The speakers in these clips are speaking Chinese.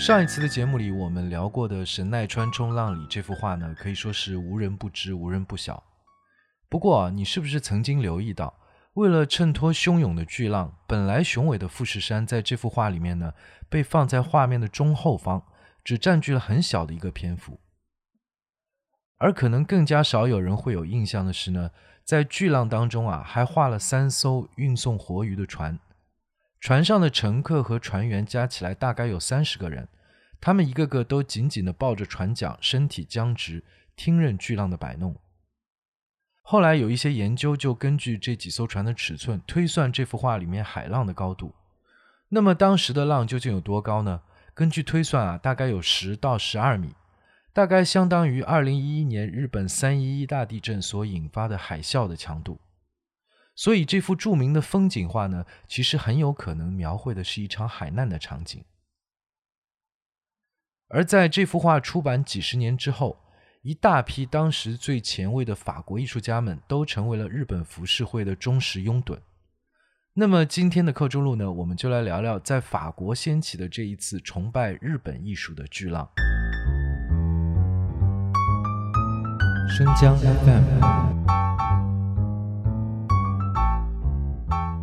上一次的节目里，我们聊过的神奈川冲浪里这幅画呢，可以说是无人不知、无人不晓。不过啊，你是不是曾经留意到，为了衬托汹涌的巨浪，本来雄伟的富士山在这幅画里面呢，被放在画面的中后方，只占据了很小的一个篇幅。而可能更加少有人会有印象的是呢，在巨浪当中啊，还画了三艘运送活鱼的船。船上的乘客和船员加起来大概有三十个人，他们一个个都紧紧地抱着船桨，身体僵直，听任巨浪的摆弄。后来有一些研究就根据这几艘船的尺寸推算这幅画里面海浪的高度。那么当时的浪究竟有多高呢？根据推算啊，大概有十到十二米，大概相当于二零一一年日本三一一大地震所引发的海啸的强度。所以这幅著名的风景画呢，其实很有可能描绘的是一场海难的场景。而在这幅画出版几十年之后，一大批当时最前卫的法国艺术家们都成为了日本浮世绘的忠实拥趸。那么今天的课中录呢，我们就来聊聊在法国掀起的这一次崇拜日本艺术的巨浪。生姜 FM。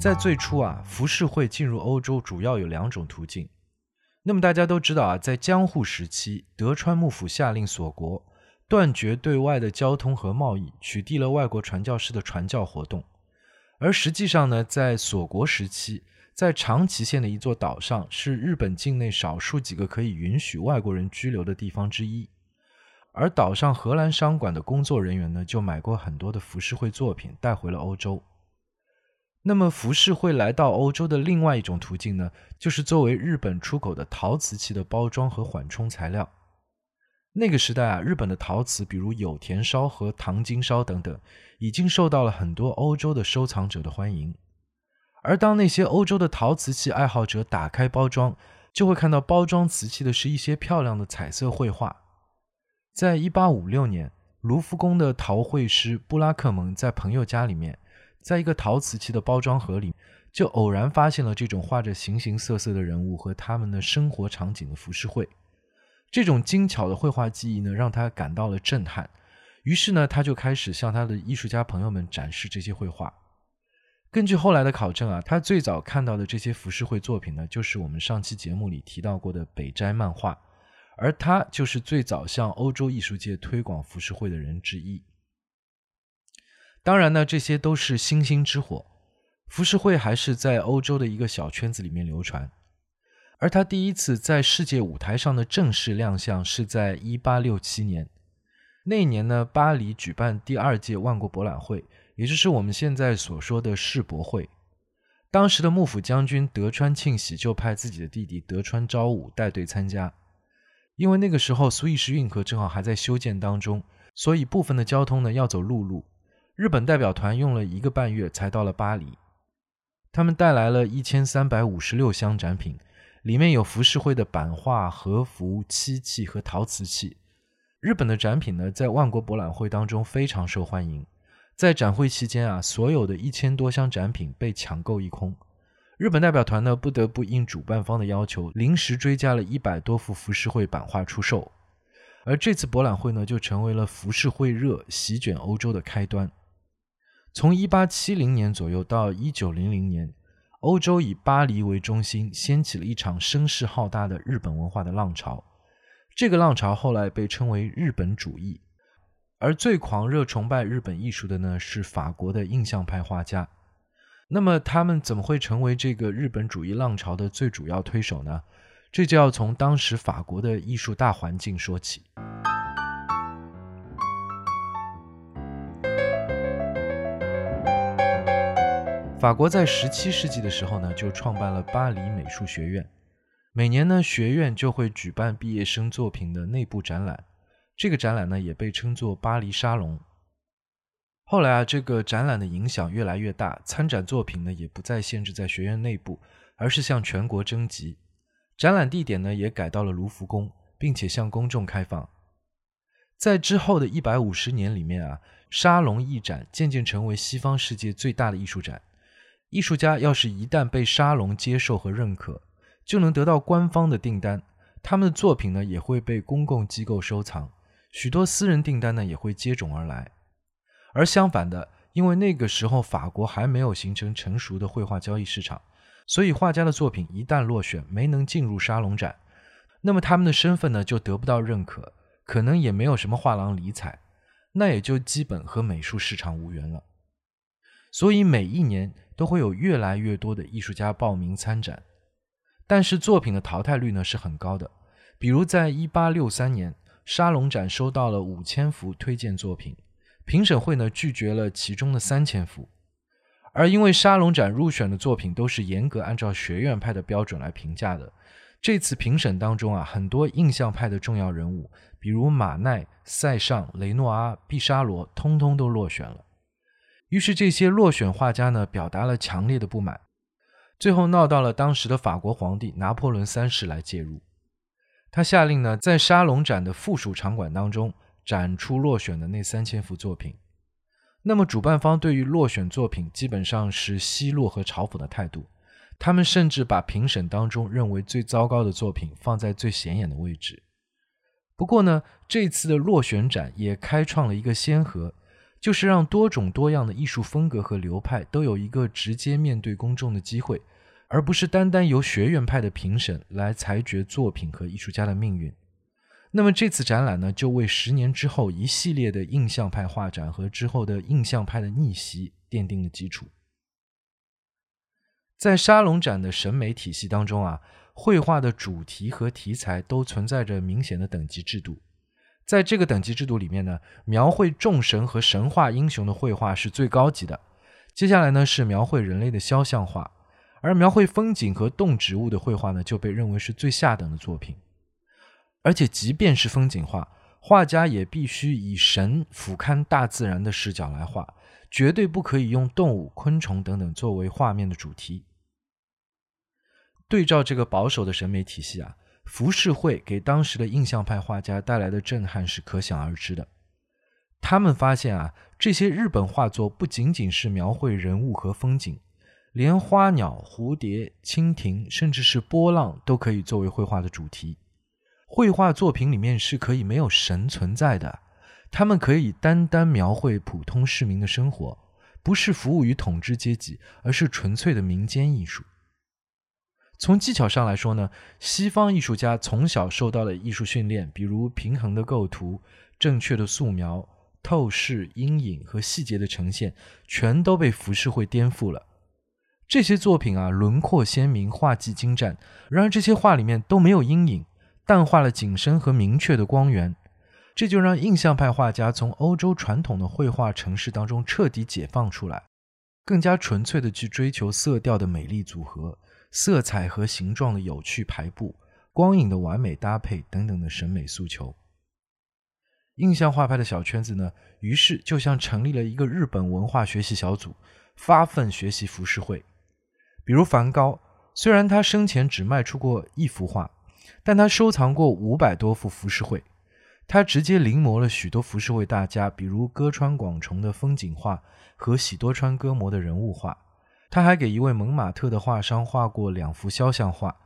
在最初啊，浮世绘进入欧洲主要有两种途径。那么大家都知道啊，在江户时期，德川幕府下令锁国，断绝对外的交通和贸易，取缔了外国传教士的传教活动。而实际上呢，在锁国时期，在长崎县的一座岛上，是日本境内少数几个可以允许外国人居留的地方之一。而岛上荷兰商馆的工作人员呢，就买过很多的浮世绘作品，带回了欧洲。那么，浮世绘来到欧洲的另外一种途径呢，就是作为日本出口的陶瓷器的包装和缓冲材料。那个时代啊，日本的陶瓷，比如有田烧和唐金烧等等，已经受到了很多欧洲的收藏者的欢迎。而当那些欧洲的陶瓷器爱好者打开包装，就会看到包装瓷器的是一些漂亮的彩色绘画。在一八五六年，卢浮宫的陶绘师布拉克蒙在朋友家里面。在一个陶瓷器的包装盒里，就偶然发现了这种画着形形色色的人物和他们的生活场景的浮世绘。这种精巧的绘画技艺呢，让他感到了震撼。于是呢，他就开始向他的艺术家朋友们展示这些绘画。根据后来的考证啊，他最早看到的这些浮世绘作品呢，就是我们上期节目里提到过的北斋漫画，而他就是最早向欧洲艺术界推广浮世绘的人之一。当然呢，这些都是星星之火。浮世绘还是在欧洲的一个小圈子里面流传，而他第一次在世界舞台上的正式亮相是在1867年。那一年呢，巴黎举办第二届万国博览会，也就是我们现在所说的世博会。当时的幕府将军德川庆喜就派自己的弟弟德川昭武带队参加，因为那个时候苏伊士运河正好还在修建当中，所以部分的交通呢要走陆路。日本代表团用了一个半月才到了巴黎，他们带来了一千三百五十六箱展品，里面有浮世绘的版画、和服、漆器和陶瓷器。日本的展品呢，在万国博览会当中非常受欢迎。在展会期间啊，所有的一千多箱展品被抢购一空。日本代表团呢，不得不应主办方的要求，临时追加了一百多幅浮世绘版画出售。而这次博览会呢，就成为了浮世绘热席卷欧洲的开端。从一八七零年左右到一九零零年，欧洲以巴黎为中心，掀起了一场声势浩大的日本文化的浪潮。这个浪潮后来被称为日本主义。而最狂热崇拜日本艺术的呢，是法国的印象派画家。那么他们怎么会成为这个日本主义浪潮的最主要推手呢？这就要从当时法国的艺术大环境说起。法国在十七世纪的时候呢，就创办了巴黎美术学院。每年呢，学院就会举办毕业生作品的内部展览。这个展览呢，也被称作巴黎沙龙。后来啊，这个展览的影响越来越大，参展作品呢，也不再限制在学院内部，而是向全国征集。展览地点呢，也改到了卢浮宫，并且向公众开放。在之后的一百五十年里面啊，沙龙艺展渐渐成为西方世界最大的艺术展。艺术家要是一旦被沙龙接受和认可，就能得到官方的订单，他们的作品呢也会被公共机构收藏，许多私人订单呢也会接踵而来。而相反的，因为那个时候法国还没有形成成熟的绘画交易市场，所以画家的作品一旦落选，没能进入沙龙展，那么他们的身份呢就得不到认可，可能也没有什么画廊理睬，那也就基本和美术市场无缘了。所以每一年都会有越来越多的艺术家报名参展。但是作品的淘汰率呢是很高的，比如在一八六三年，沙龙展收到了五千幅推荐作品，评审会呢拒绝了其中的三千幅，而因为沙龙展入选的作品都是严格按照学院派的标准来评价的，这次评审当中啊，很多印象派的重要人物，比如马奈、塞尚、雷诺阿、毕沙罗，通通都落选了。于是这些落选画家呢，表达了强烈的不满。最后闹到了当时的法国皇帝拿破仑三世来介入，他下令呢，在沙龙展的附属场馆当中展出落选的那三千幅作品。那么主办方对于落选作品基本上是奚落和嘲讽的态度，他们甚至把评审当中认为最糟糕的作品放在最显眼的位置。不过呢，这次的落选展也开创了一个先河。就是让多种多样的艺术风格和流派都有一个直接面对公众的机会，而不是单单由学院派的评审来裁决作品和艺术家的命运。那么这次展览呢，就为十年之后一系列的印象派画展和之后的印象派的逆袭奠定了基础。在沙龙展的审美体系当中啊，绘画的主题和题材都存在着明显的等级制度。在这个等级制度里面呢，描绘众神和神话英雄的绘画是最高级的。接下来呢是描绘人类的肖像画，而描绘风景和动植物的绘画呢就被认为是最下等的作品。而且即便是风景画，画家也必须以神俯瞰大自然的视角来画，绝对不可以用动物、昆虫等等作为画面的主题。对照这个保守的审美体系啊。浮世绘给当时的印象派画家带来的震撼是可想而知的。他们发现啊，这些日本画作不仅仅是描绘人物和风景，连花鸟、蝴蝶、蜻蜓，甚至是波浪都可以作为绘画的主题。绘画作品里面是可以没有神存在的，他们可以单单描绘普通市民的生活，不是服务于统治阶级，而是纯粹的民间艺术。从技巧上来说呢，西方艺术家从小受到的艺术训练，比如平衡的构图、正确的素描、透视、阴影和细节的呈现，全都被浮世绘颠覆了。这些作品啊，轮廓鲜明，画技精湛。然而这些画里面都没有阴影，淡化了景深和明确的光源，这就让印象派画家从欧洲传统的绘画程式当中彻底解放出来，更加纯粹的去追求色调的美丽组合。色彩和形状的有趣排布，光影的完美搭配等等的审美诉求。印象画派的小圈子呢，于是就像成立了一个日本文化学习小组，发奋学习浮世绘。比如梵高，虽然他生前只卖出过一幅画，但他收藏过五百多幅浮世绘。他直接临摹了许多浮世绘大家，比如歌川广重的风景画和喜多川歌模的人物画。他还给一位蒙马特的画商画过两幅肖像画，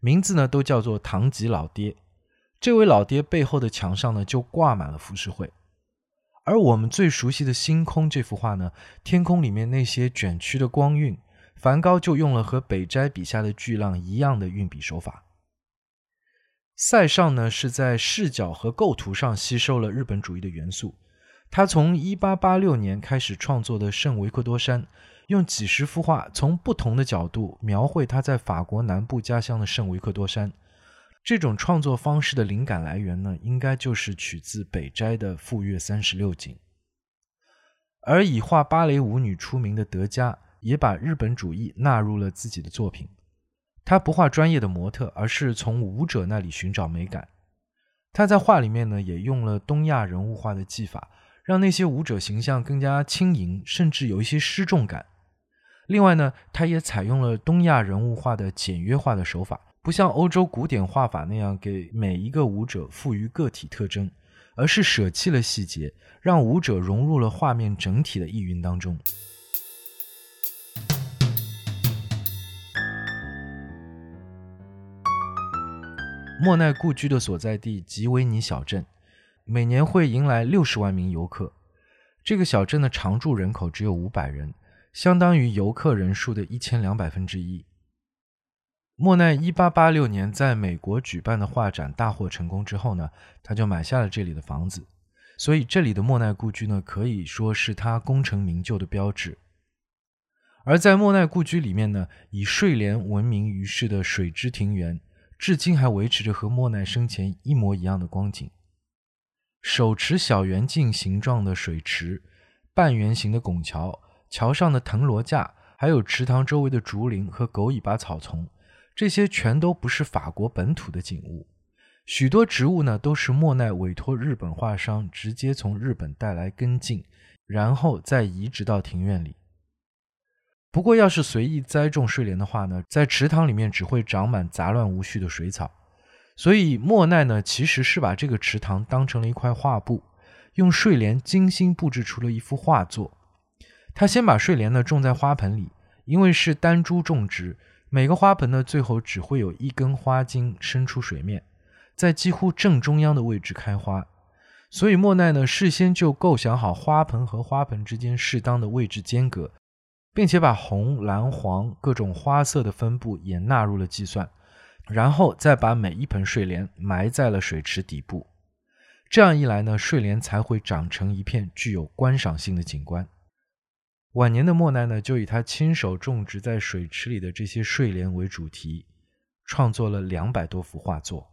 名字呢都叫做唐吉老爹。这位老爹背后的墙上呢就挂满了浮世绘。而我们最熟悉的星空这幅画呢，天空里面那些卷曲的光晕，梵高就用了和北斋笔下的巨浪一样的运笔手法。塞尚呢是在视角和构图上吸收了日本主义的元素，他从1886年开始创作的圣维克多山。用几十幅画从不同的角度描绘他在法国南部家乡的圣维克多山。这种创作方式的灵感来源呢，应该就是取自北斋的《富岳三十六景》。而以画芭蕾舞女出名的德加，也把日本主义纳入了自己的作品。他不画专业的模特，而是从舞者那里寻找美感。他在画里面呢，也用了东亚人物画的技法，让那些舞者形象更加轻盈，甚至有一些失重感。另外呢，他也采用了东亚人物画的简约化的手法，不像欧洲古典画法那样给每一个舞者赋予个体特征，而是舍弃了细节，让舞者融入了画面整体的意蕴当中。莫奈故居的所在地吉维尼小镇，每年会迎来六十万名游客。这个小镇的常住人口只有五百人，相当于游客人数的一千两百分之一。莫奈一八八六年在美国举办的画展大获成功之后呢，他就买下了这里的房子，所以这里的莫奈故居呢，可以说是他功成名就的标志。而在莫奈故居里面呢，以睡莲闻名于世的水之庭园，至今还维持着和莫奈生前一模一样的光景。手持小圆镜形状的水池，半圆形的拱桥，桥上的藤萝架，还有池塘周围的竹林和狗尾巴草丛，这些全都不是法国本土的景物。许多植物呢，都是莫奈委托日本画商直接从日本带来根茎，然后再移植到庭院里。不过，要是随意栽种睡莲的话呢，在池塘里面只会长满杂乱无序的水草。所以莫奈呢，其实是把这个池塘当成了一块画布，用睡莲精心布置出了一幅画作。他先把睡莲呢种在花盆里，因为是单株种植，每个花盆呢最后只会有一根花茎伸出水面，在几乎正中央的位置开花。所以莫奈呢事先就构想好花盆和花盆之间适当的位置间隔，并且把红、蓝、黄各种花色的分布也纳入了计算。然后再把每一盆睡莲埋在了水池底部，这样一来呢，睡莲才会长成一片具有观赏性的景观。晚年的莫奈呢，就以他亲手种植在水池里的这些睡莲为主题，创作了两百多幅画作。